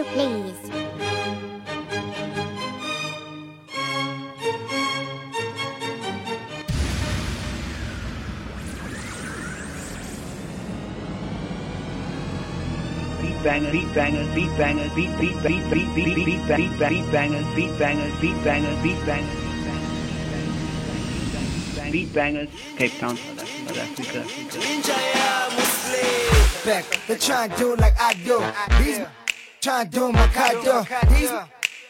you please? beat bangers, beat bangers, beat bangers, beat beat beat beat beat beat beat beat beat bangers, beat bangers, beat bangers, beat bangers, beat bangers, Cape Town, South Africa, Back, they try and do like I do. These try and do my kind do. These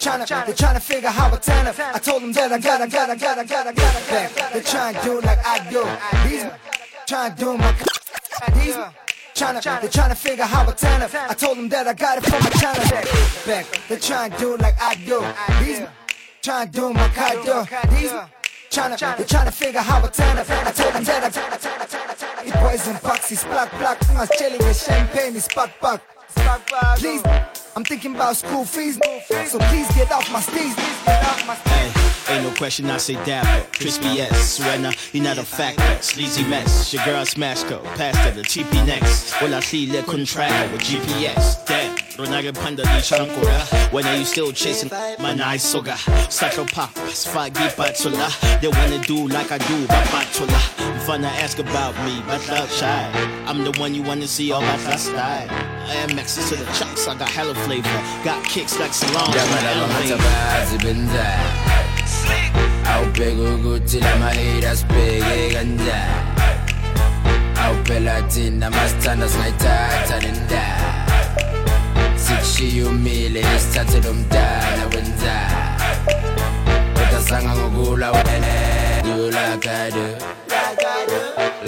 tryna, they tryna figure how I turn up. I told them that I gotta, gotta, gotta, gotta, gotta. Back, they try and do like I do. These try and do my these tryna, they tryna figure how I turn up. I told them that I got it from my channel. Back, they try and do like I do. These try and do my kind do. These tryna, they tryna figure how I turn up. I told them that I got it boys and foxy, black, black. I was chilling with champagne, it's back, back. Please, I'm thinking about school fees. So please get off my steez. Hey, ain't no question I say dapper. Crispy S, Suena, you're not a factor. Sleazy mess, your girl smash go. Past the cheapy next. Well, I see le contract with GPS. Damn, Ronage Panda di Shankura. When are you still chasing my I soga? Satchel pop, spaghetti patula. They wanna do like I do, batula. Fun to ask about me, but love shy. I'm the one you wanna see all my style. I am Mexis to the chops, I got hella flavor. Got kicks like salon. Yamanamatabadzi benza awubheka ukuthi la mahate asibheke kanjani awuphela thina masithanda singayithatha nenda sikushiye umile sithathe lo mntana wenza kodwa sanga ngokula wena do like I do. Like I do.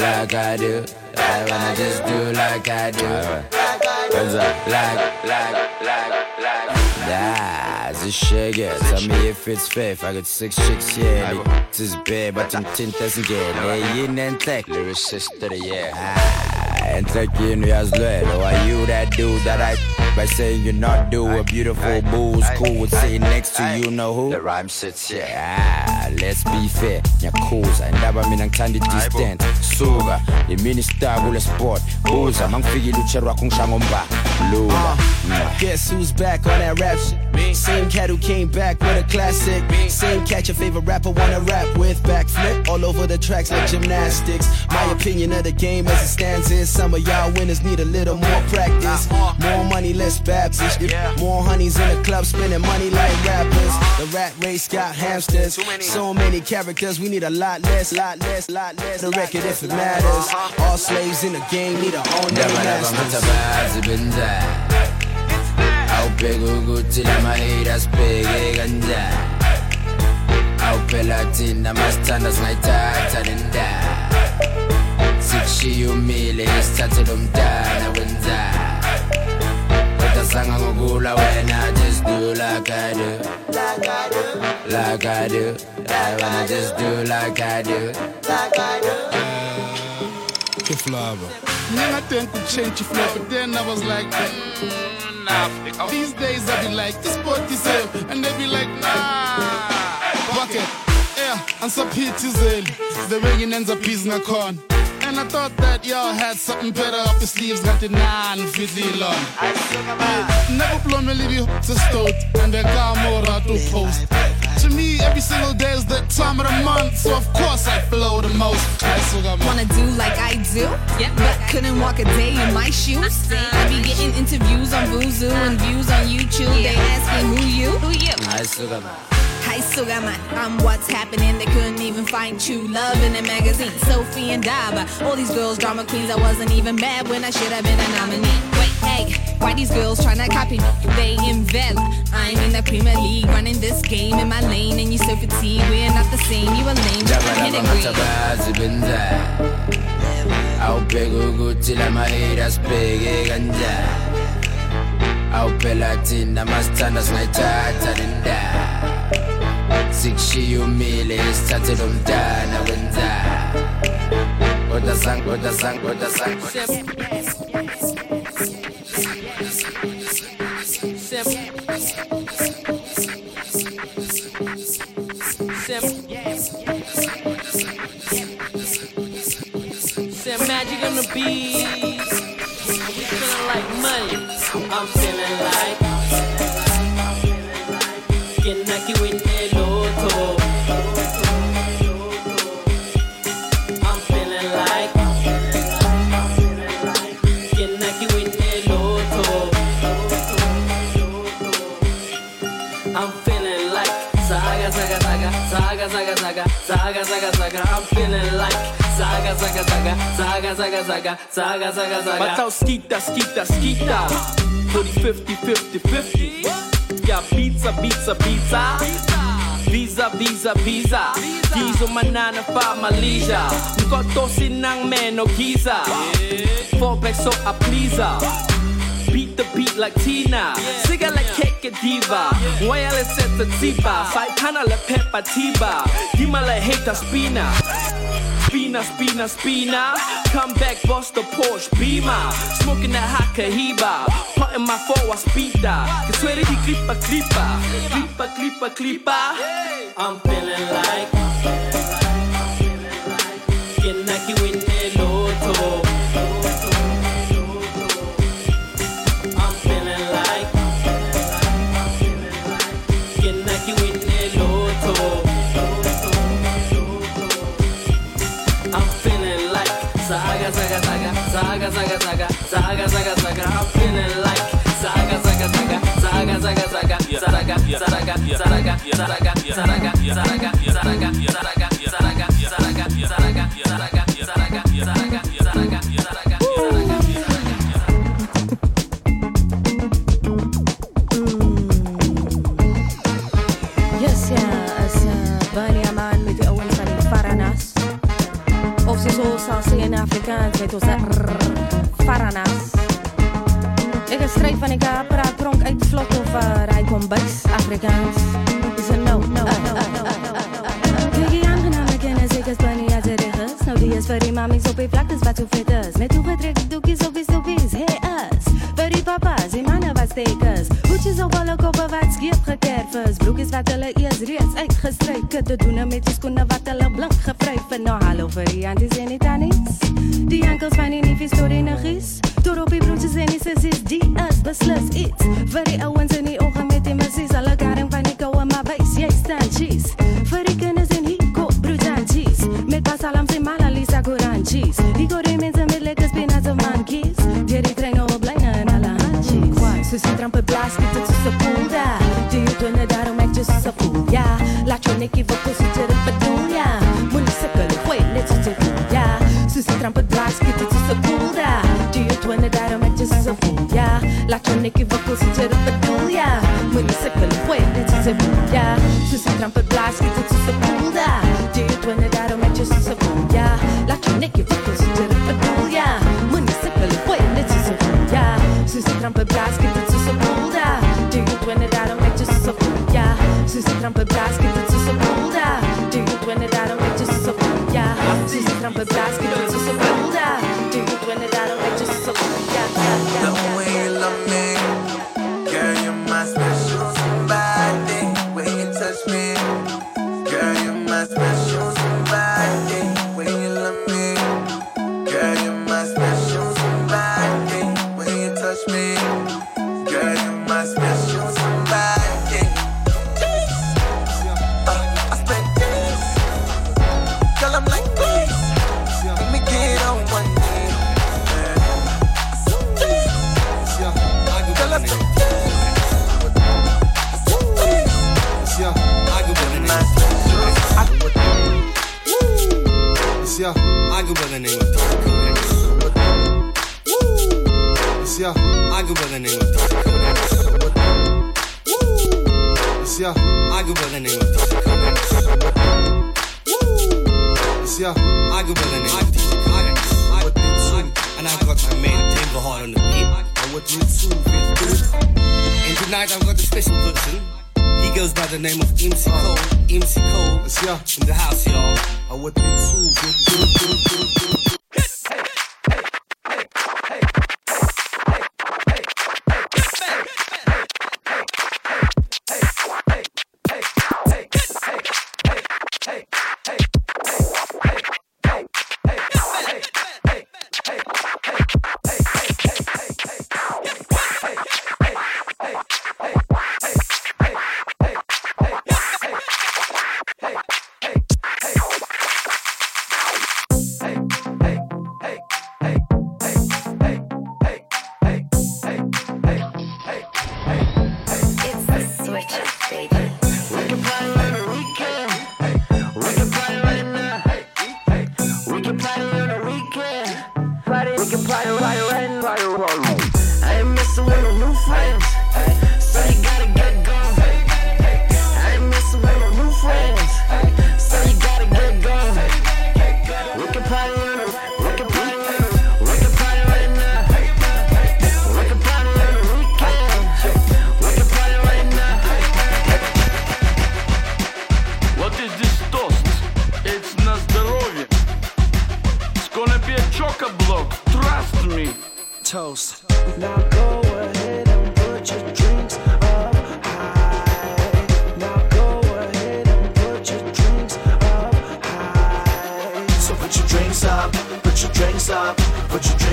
Like I do. I wanna just do like I do What's up? Like, like, like, like. Nah, zisheke Tell me if it's fair If I got six chicks here. This is bad But I'm tin tasingene Yini enhlek Lyricist of the year. Ah, enhlekini uyazilwela Are you that dude that I by saying you're not do a beautiful boo's cool with sitting next to you know who? The rhyme sits here. Ah let's be fair. Ngiyakhuza indaba mina ngithanda i-distance. Suka imini star kule sport. Buza mangifikile uchero wakho ngishaya ngomba lula. Ah, mm. Guess who's back on that rap shit? Me. Same cat who came back with a classic. Me. Same cat your favorite rapper wanna rap with. Backflip all over the tracks like gymnastics. My ah. opinion of the game as it stands is some of y'all winners need a little more practice. More money, less Baptist. More honeys in the club spending money like rappers. The rat race got hamsters. So many characters, we need a lot less, lot less, lot less. The record if it matters. All slaves in the game need to own their masters. Awubheka ukuthi la mahate asibheke kanjani awuphela thina masithanda singayithatha nenda sikushiye umile sithathe lo mntana wenza kodwa sanga ngokula wena just do like I do like I do I wanna just do like I do Keflava. Man, I think we change your flow, but then I was like, mm, nah. These days I be like, this boy is hell, and they be like, nah. Bucket, yeah, and some pitizeli. The ringing ends up piece ngakhona. And I thought that y'all had something better up your sleeves, got the nine fiddly on. Never blow me leave you to start, and then come more to post. To me, every single day is the time of the month, so of course I flow the most. I still got my Wanna do like I do, yeah. but couldn't walk a day in my shoes. I be getting interviews on Vuzu and views on YouTube. They asking who you, who you. ayisuka ma Hi Sugaman, I'm what's happening. They couldn't even find true love in the magazine. Sophie and Daba, all these girls drama queens. I wasn't even mad when I should have been a nominee. Hey, why these girls tryna copy me? They in Vela. I'm in the Premier League, running this game in my lane, and you so fatigued. We're not the same. You a lame, you a hit and green. yamanamatabadzi benza awubheka ukuthi la mahate asibheke kanjani awuphela thina masithanda singayithatha nenda sikushiye umile sithathe lo mntana wenza kodwa sang kodwa sang kodwa sang Said magic on the beat. We feeling like money. I'm feeling like like you in the zaga zaga, I'm feeling like zaga zaga zaga, zaga zaga zaga, zaga zaga zaga. But I'll skeeta skeeta skeeta, booty 50 50 50. Yeah, pizza pizza pizza. Visa, visa, visa Diesel my 9 to 5, my leisure You Mkoto sinang meno kiza Four black so I please her Beat the beat like Tina Siga like Keke Diva seta tiba Saitana le Peppa Tiba Dima le Heta Spina Spina, spina, spina. Come back, bust the Porsche Beamer. Smoking that hot Cohiba. Putting my forward speeder. Que suere di clipa, clipa. Clipa, clipa, clipa. I'm feeling like Getting like you saga Saga, saga, saga Saga, saga, saga I'm feeling like Saga, saga, saga Saga, saga, saga Saga, saga, saga Saga, saga, saga Saga, saga, saga Saga, saga, saga Saga, saga, saga Saga, Afrikaans, het rrr, Faranas. Ik is strijd van ik praat dronk uit vlot of uh, rij kombuis, Afrikaans. Is een no, no, no, no. Nou die is voor mamies op die vlaktes wat zo vet is. Met toegetrekt doekjes op die stoepies, hey us. Voor die papa's, die mannen wat stekers. Hoedjes op alle koppen wat scheef gekerf is. Broekjes wat hulle eers reeds uitgestryk. Kutte doen met die skoene wat hulle gevryf. En nou hallo vir die die tannies. Artikels finding if it's stored in a his. Total people just any says it's D but slurs it's very owens sinceră tăculia Mâine se călăpoie, de ce se buia Sus intram pe blaschi, de ce se pulda Dietoane, dar o mece sus La cine che vă cu sinceră tăculia Mâine se călăpoie, de ce se buia Sus intram pe go by the name of Dr. Codex. Woo! It's yeah. I go by the name of Dr. Codex. Woo! It's yeah. I go by the name of Dr. Codex. Woo! It's yeah. I go by the name with Dr. Codex. And I've got my man Timber hard on the beat. I would do too. And tonight I've got a special person. He goes by the name of MC Cole. MC Cole. It's yeah, in the house, y'all. I would do too.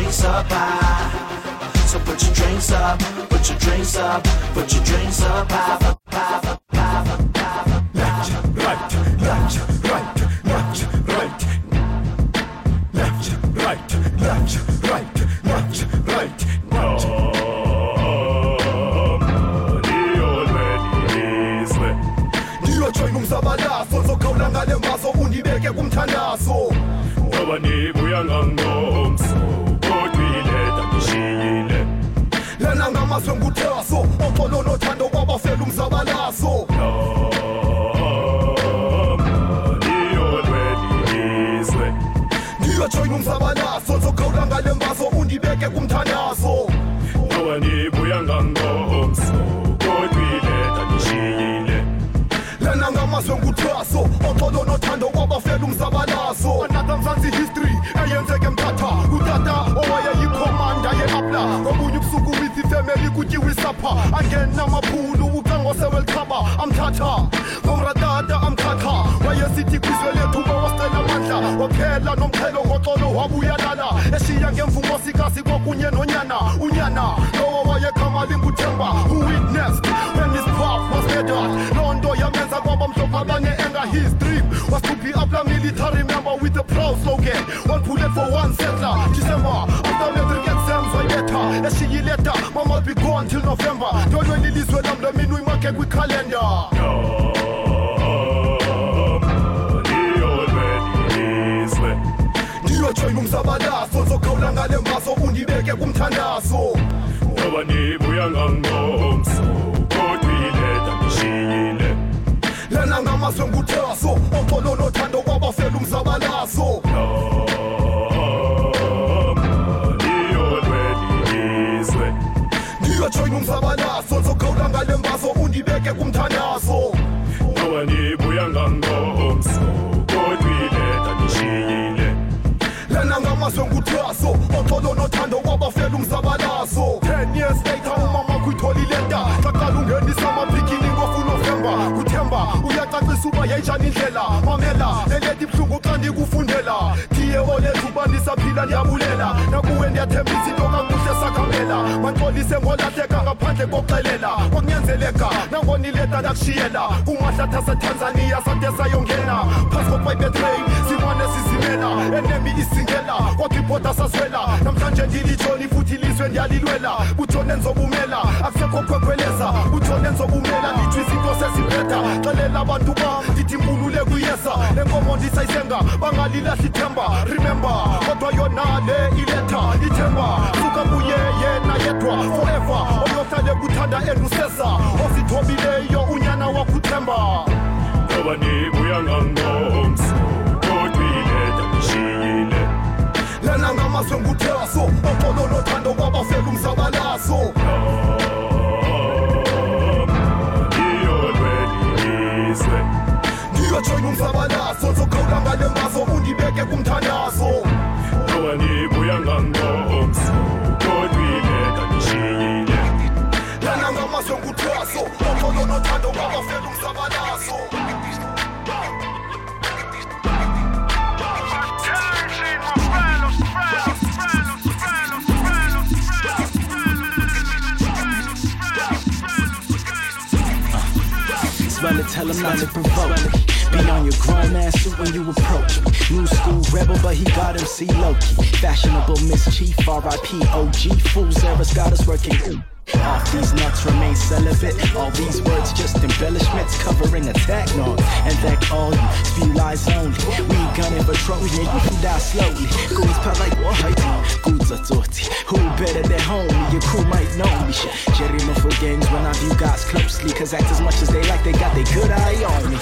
Drinks up high. So put your drinks up, put your drinks up, put your drinks up high. right, right, right. Right, left, right, left, right. Ngoba nibuya ngangomso mzansi history eyenzeke mthatha. Utata owayeyikhomanda ye-apla ngobunye ubusuku with ifemeli kutyiwa isapha. Angenamaphulu ucangosewelchaba amthatha ngomratata amkhatha wayesithi kwizwe lethu bawasicela amandla waphela nomqhelo ngoxolo wabuyalala eshiya ngemvumosikazi kwakunye nonyana unyana. Lowo wayekhama linguthemba when his path was murdered loo nto yamenza kwaba mhlophe abane-enga his dream was to be up military member with a proud slogan. One bullet for one settler. December after metric exams wayetha eshiyileta mama be gone till november. Ntolweni ilizwe lam lemini uyimakhe kwikhalenda niyolwelizwe ndiyojoyina umzabalazo zokhawula ngale mbazo undibeke kumthandazo ngoba nibuya ngangomso kodwa ileta ngishiyile lana ngamazwe nguthaso oxolo nothando kwabafela niyolwelizwe ndiyojoyina umzabalazo zokhawula ngale mbazo undibeke kumthandazo yayinjani indlela mamela eleti buhlungu xa ndikufundela. Thiye olethu uba ndisaphila ndiyabulela. Nakuwe ndiyathembisa into kakuhle sakhamela. Manxolise ngolahleka ngaphandle kokuxelela. Kwakunyanzeleka nangonileta ndakushiyela kumahlatha setanzania sade sayongena. Phasi kokwayibetrain simane sizimela. Enemi isingela kwakwibhoda saswela. Namhlanje ndilitshoni futhi ilizwe ndiyalilwela. Kutshone nzobumela akusekho khwekhweleza lenkomo ndisayisenga bangalilahli ithemba remember kodwa yona le iletha ithemba. Suka kuye yena yedwa forever. Oyohlale kuthanda enduseza osithobileyo unyana wakuthemba. Ngoba nibuya ngangomso kodwa ileta ngishiyile lana ngamazwe nguthaso oxolo nothando kwabafela umzabalazo. niyolwelizwe ndiyojoyina umzabalazo zokhawula ngale mbazo undibeke kumthandazo ngoba nibuya ngangomso kodwa ileta ngishiyile lana ngamazwe nguthaso oxolo nothando kwabafela umzabalazo Swell tell him not to provoke. Be on your grown man suit when you approach. New school rebel, but he got him see Loki. Fashionable mischief, RIP OG. Fools errors got us working. Off these nuts remain celibate. All these words just embellishments covering attack noise. And that all you spew lies only. We gunning for Trojan, you can die slowly. Goons pop like what? Goods authority. Who better than homie? Your crew might know me. Jerry for gangs when I view guys closely. Cause act as much as they like, they got their good eye on me.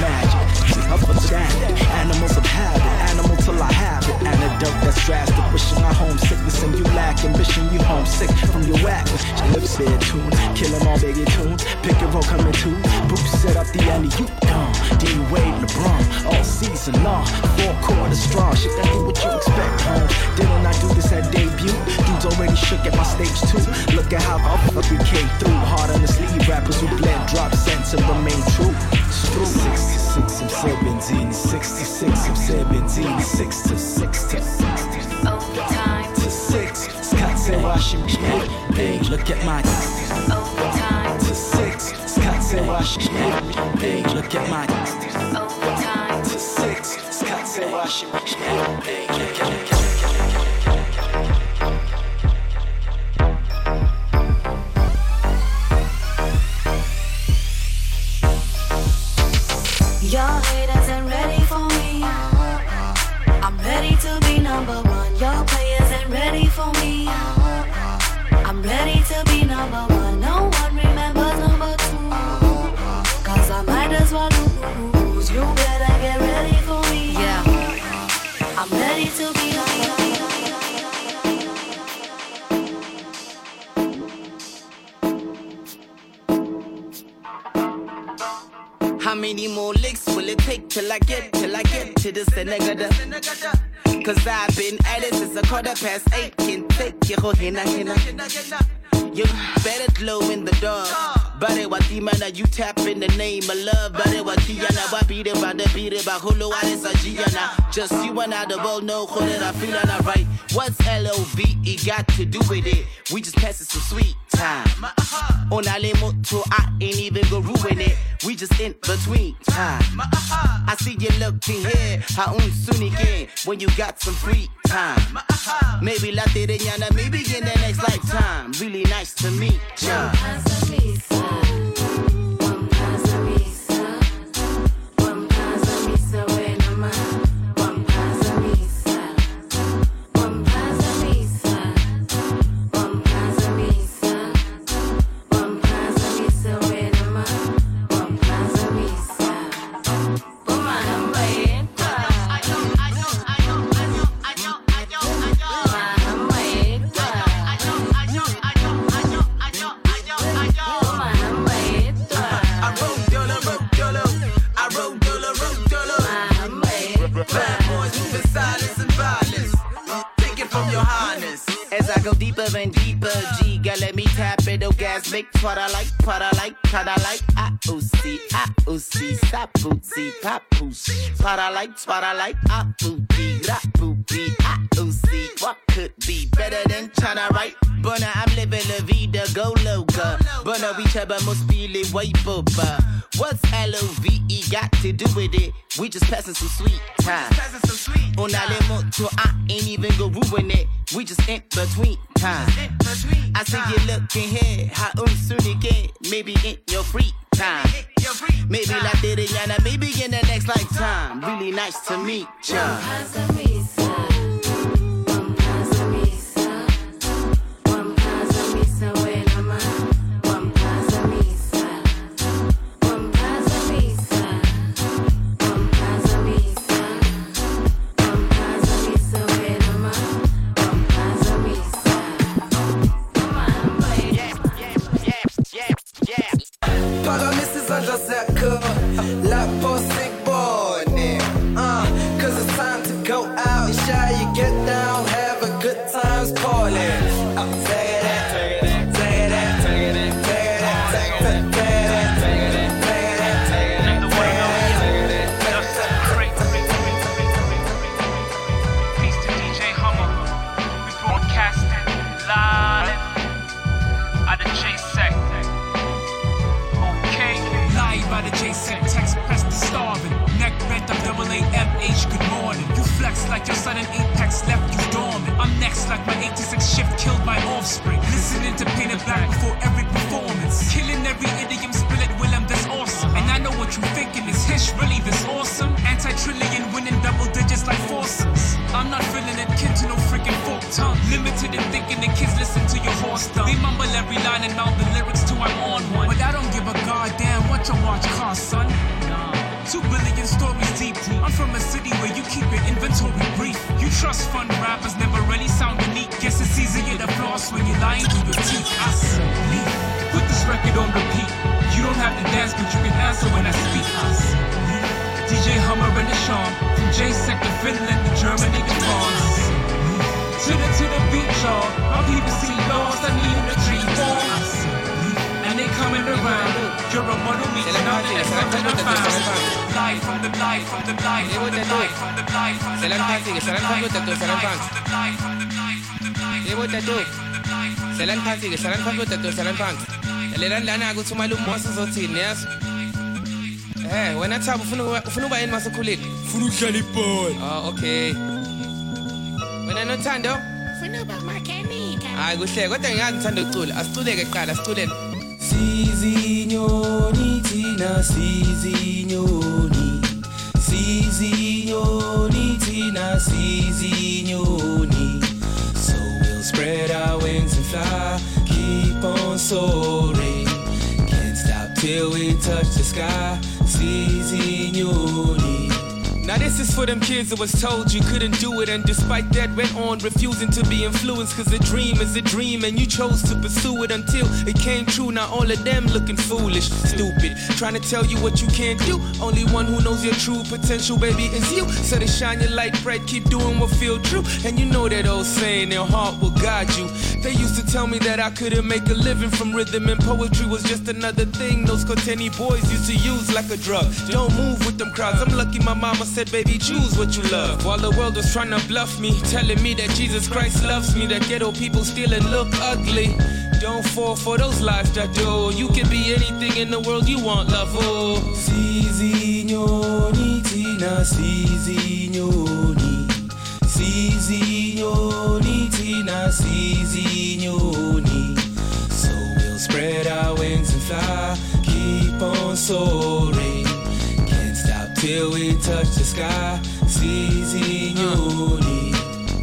Magic, up for standard. Animals of habit, animal till I have it. And antidote that's drastic. Wishing I homesickness and you lack ambition. You homesick from your whack. Lips bed tune, killing all baby tunes. Pick your roll coming to. Boots set up the alley. You dumb. D Wade, LeBron, all season long. Four quarters strong. Shit, that ain't what you expect, home. Didn't I do this at debut? Dudes already shook at my stage two. Look at how fuck we came through. Hard on the sleeve rappers who bled, drop sense and remain true. Screw 66 and 17, 66 and 17, 6 look at my overtime to six. Skate Hey, look at my overtime to six. Skate How many more licks will it take till I get, till I get to the Senegal? Cause I've been at it since a quarter past eight. Can take your hina hina. You better glow in the dark. Bare wati mana you tap in the name of love. Bare wati yana wa beat it by the beat it by hulu wale sa jiana. Just you and I the world know how that I feel and I right. What's L-O-V-E got to do with it? We just passing some sweet time. On ale moto, I ain't even go ruin it. We just in between time. I see you looking here, how soon again when you got some free time. Maybe later than yana, maybe in the next lifetime. Really nice to meet ya. Bootsy. What I like, what I like, I I. What could be better than China, right? Bona, I'm living la vida, go loca. Bona, we chaba must be li way boba. What's L-O-V-E got to do with it? We just passing some sweet time. On a moto, I ain't even go ruin it. We just in between time. I see you looking here, how soon again. Maybe in your free time. Maybe like Yana, maybe like time. Really nice to meet ya. Finland to Germany to France. To the to the beat, y'all. My people see lost, I need the tree walls. And they coming around. You're a model me, nothing that's nothing I found. Life from the life from the life from the life from the life from the life from the life from the life from the life from the life yebo dadewethu hlalani phansi-ke hlalani phansi kwedadewethu hlalani phansi lalelani lana ukuthi umalume wase uzothini yazi Eh wena Thabo ufuna ufuna uba yini masekhulile? Ufuna ukudlala ibhola. Ah okay. Wena nothando? Ufuna uba makhenika. Hayi kuhle kodwa ngiyazi ngithanda ukucula. Asiculeke kuqala asiculele. Sizinyoni tina sizinyoni Sizinyoni tina sizinyoni So we'll spread our wings and fly Keep on soaring Can't stop till we touch the sky Sizinyoni Now this is for them kids that was told you couldn't do it and despite that went on refusing to be influenced cause a dream is a dream and you chose to pursue it until it came true. Now all of them looking foolish, stupid, trying to tell you what you can't do. Only one who knows your true potential, baby, is you. So they shine your light bright, keep doing what feel true. And you know that old saying, their heart will guide you. They used to tell me that I couldn't make a living from rhythm and poetry was just another thing those Cotenny boys used to use like a drug. Don't move with them crowds. I'm lucky my mama said, baby, choose what you love. While the world was trying to bluff me, telling me that Jesus Christ loves me, that ghetto people steal and look ugly. Don't fall for those lies that do. You can be anything in the world you want, love. Oh. Sizinyoni tina sizinyoni Sizinyoni tina sizinyoni So we'll spread our wings and fly Keep on soaring till we touch the sky. Sizinyoni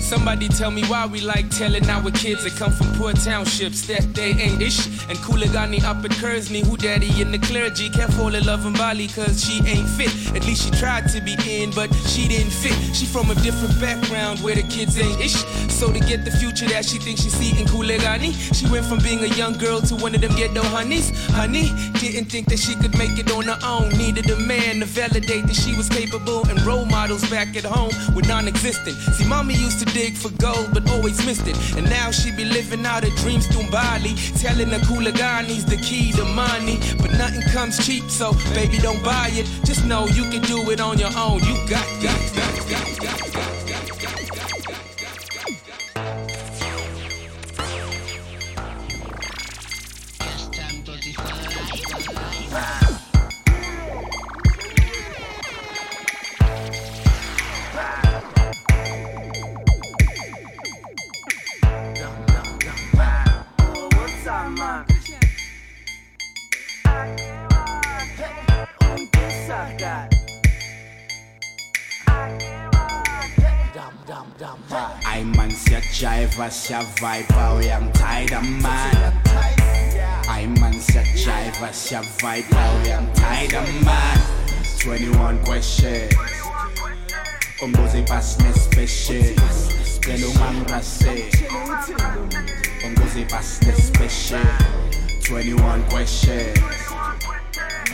Somebody tell me why we like telling our kids that come from poor townships that they ain't ish. And Kuligani up at Kersney, who daddy in the clergy. Can't fall in love in Bali cause she ain't fit. At least she tried to be in, but she didn't fit. She from a different background where the kids ain't ish. So to get the future that she thinks she see in Kuligani, she went from being a young girl to one of them ghetto honeys. Honey, didn't think that she could make it on her own. Needed a man to validate that she was capable. And role models back at home were non-existent. See, mommy used to dig for gold, but always missed it. And now she be living out her dreams through Bali, telling the Kuligani's the key to money. But nothing comes cheap, so baby, don't buy it. Just know you can do it on your own. You got, got, got, got, got. I man sia jive, sia vibe, am tired of man. I man sia jive, sia vibe, am tired of man. 21 questions. Umbuzi pas nespecial. Gelo man rase. Umbuzi pas nespecial. 21 questions.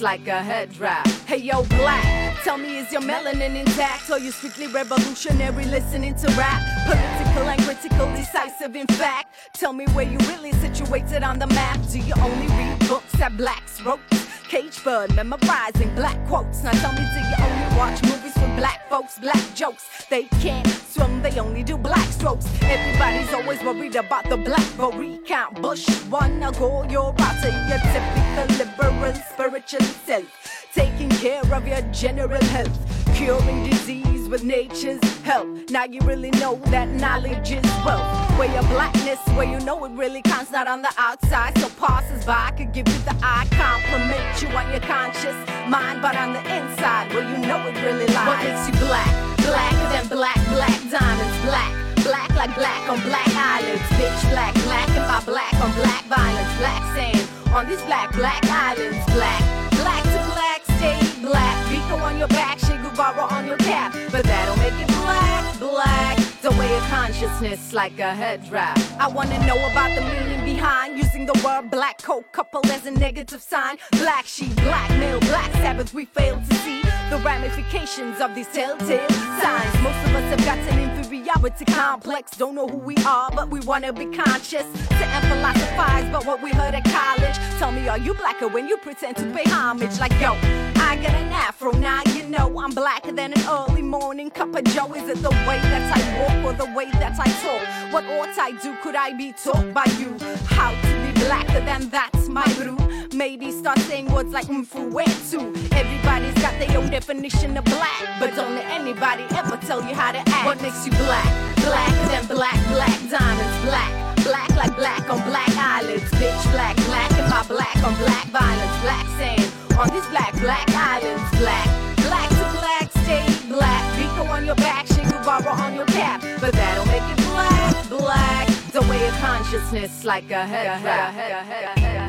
like a head wrap. Hey yo, black. Tell me, is your melanin intact? Or you strictly revolutionary listening to rap? Political and critical, decisive, in fact. Tell me where you really situated on the map. Do you only read books that blacks wrote? Cage bird, memorizing black quotes. Now tell me, do you only watch movies with black folks, black jokes? They can't swim, they only do black strokes. Everybody's always worried about the black vote recount. Bush wanna go your route to your typical liberal spiritual self. Taking care of your general health, curing disease with nature's help. Now you really know that knowledge is wealth. Where your blackness, where you know it really counts, not on the outside. So passers by could give you the eye compliment you on your conscious mind, but on the inside, where you know it really lies. What makes you black? Blacker than black, black diamonds, black. Black like black on black islands, bitch black, black and by black on black violence, black sand on these black, black islands, black, black to black, stay black. Rico on your back, Che Guevara on your cap, but that don't make it black, black. The way of consciousness like a head wrap. I wanna know about the meaning behind using the word black coat couple as a negative sign. Black sheep, black male, black Sabbath. We fail to see the ramifications of these telltale signs. Most of us have got an inferiority complex. Don't know who we are, but we wanna be conscious. Sit and philosophize about what we heard at college. Tell me, are you blacker when you pretend to pay homage? Like, yo, I got an afro, now you know I'm blacker than an early morning cup of joe. Is it the way that I walk or the way that I talk? What ought I do? Could I be taught by you? How to be blacker than that's my brew? Maybe start saying words like mfuwetu. Everybody's got their own definition of black, but don't let anybody ever tell you how to act. What makes you black? Blacker than black, black diamonds, black. Black like black on black islands, bitch black, black in my black on black violence, black sand on black, black black, consciousness like a head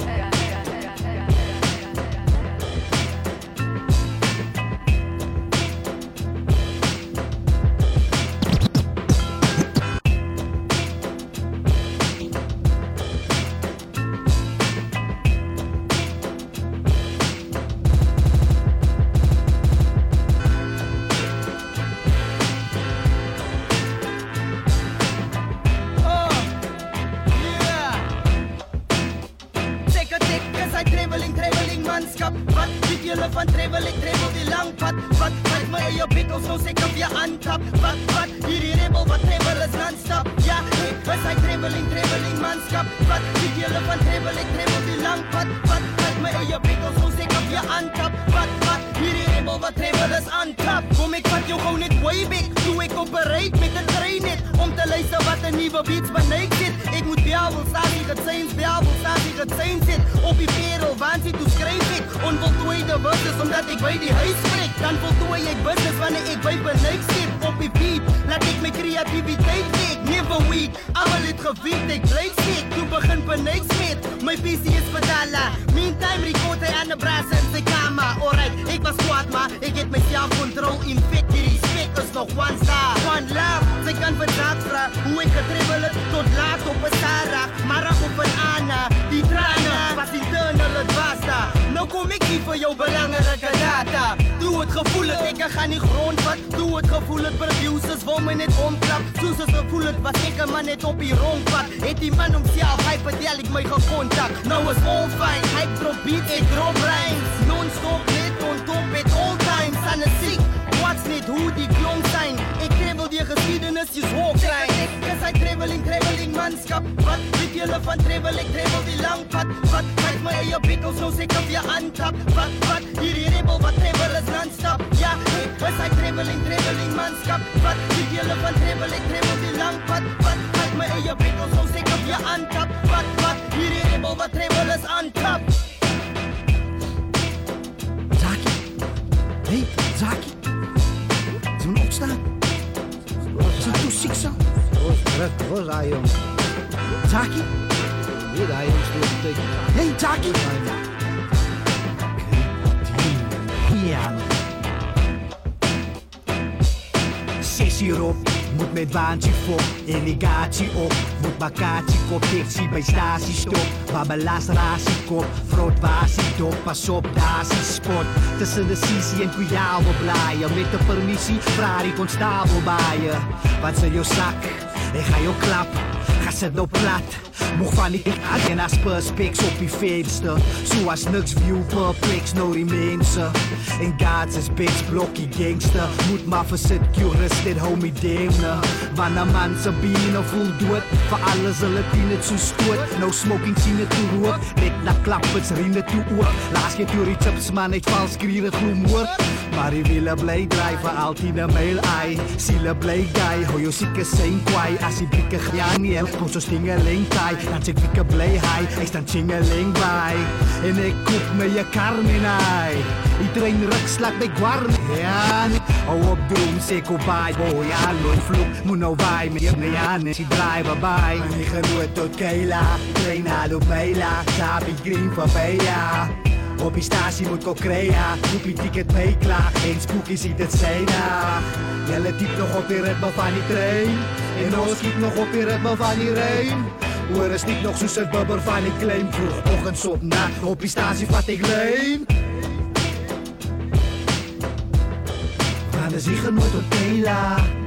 julle van travel, ek travel die lang Wat, wat my eie pikkels, nou sê ek op jou aantap Wat, wat, hierdie rebel, wat travel is non-stop. Ja, ek is I traveling, traveling manskap Wat weet julle van travel, ek travel die lang Wat, wat my eie pikkels, nou sê ek op jou aantap Wat, wat, hierdie rebel, wat travel is aantap Kom ek vat jou gauw net way back Toe ek operate met een trein net Om te luister wat een nieuwe beats beneik zit Ek moet bjavo, sad ih het zijn bjavo, staat ih het zijn zit Op die perel, waanzin, doe schrijf ik Onvoltooide verses, omdat ik bij die huis spreek Dan voltooi ik business wanneer ik bij ik zit Op die beat, laat ik mijn creativiteit leek Never weak, allemaal het gewicht, ik blijf ziek Toen begint ik smit, mijn PC is verdala Meantime record hij aan de brazen de zijn kamer Alright, ik was kwaad maar ik heb van control in fit nog one star, one love. Zij kan verdraad vragen hoe ik het tot laat op een Sarah. Maar op een Anna, die tranen, was die tunnel het basta. Nou kom ik hier voor jouw belangrijke data. Doe het gevoelig, ik ga niet grondvat. Doe het gevoelig, producers wonen me niet omklap. is gevoelen, wat ik een man net op die rondpad. Heet die man om zelf, hij verdeel ik mijn gecontact. Nou is all fine, hij probeert, ik drop rhymes. Non-stop, dit on top, it all times. Aan het ziek, wat's niet hoe die klopt je geschiedenis is hoogklein. ik zijn trebeling, trebeling, manschap. Wat weet jullie van trebeling, trebel die lang pad. Wat kijk mij in je bikkels, zo zeker op je antap. Wat, wat, hier die ribbel, wat dribbel is non-stop. Ja, we zijn trebeling, trebeling, manschap. Wat weet jullie van trebeling, trebel die lang pad. Wat kijk mij in je bikkels, zo zeker op je antap. Wat, wat, hier die ribbel, wat dribbel is antap. Zaki, hey, Zaki, doen opstaan. Zijn toe ziek zo. Terug, terug, daar jong. Zaki. Hier, daar jong, stoel teken. Hé, hey, Zaki. Ja. Sessie erop, moet met baantje voor, irrigatie op, moet bakatie kop, dictie bij statie stop, babbelaas ratie kop, wasie dop, pas op dasie sport, tussen de sisi en kujabel blaaien, met de permissie, Ferrari constabel baaien, wat ze jou zak, En ga jou klap, als het nou plat. Mocht van die gaat en als perspix op die venster. Zoals niks view perplex no mensen In Gads is bitch blokkie gangster. Moet maar kuren curist dit homie demne Wanneer man zijn bienen voel dood Voor alles hulle tien het zo stoot. No smoking zien het toe roer. Net na klappers rien het toe oor Laatst je door iets chips man ik vals krier het gloemoor Maar die willen blij drijven altijd een mail ei Zielen blij guy Hou je zieke zijn kwijt. Als die dikke gaan niet komt zo'n stingeling bij. Dan zeg ik blij hij, ik sta stingeling bij. En ik koop me je karmin hij. Iedereen rugslag bij warm. Ja, oh op doom, seko bij. Boy, ja, loon vloek, moet nou wij met Nee, ja, nee, ik blij bij. Ik ga nooit tot Keila, train halo Bela, Sabi Green van Bela. Op die statie moet ik ook crea, moet je ticket mee klaar. Geen spooky ziet het zijn. Jelle diep nog op die ritme van die trein. En ons skiet nog op die ritme van die rein. Oor is niet nog soos het bubber van die claim Vroeg ochtends op na Op die stasie vat ik leen Van de moet op Tela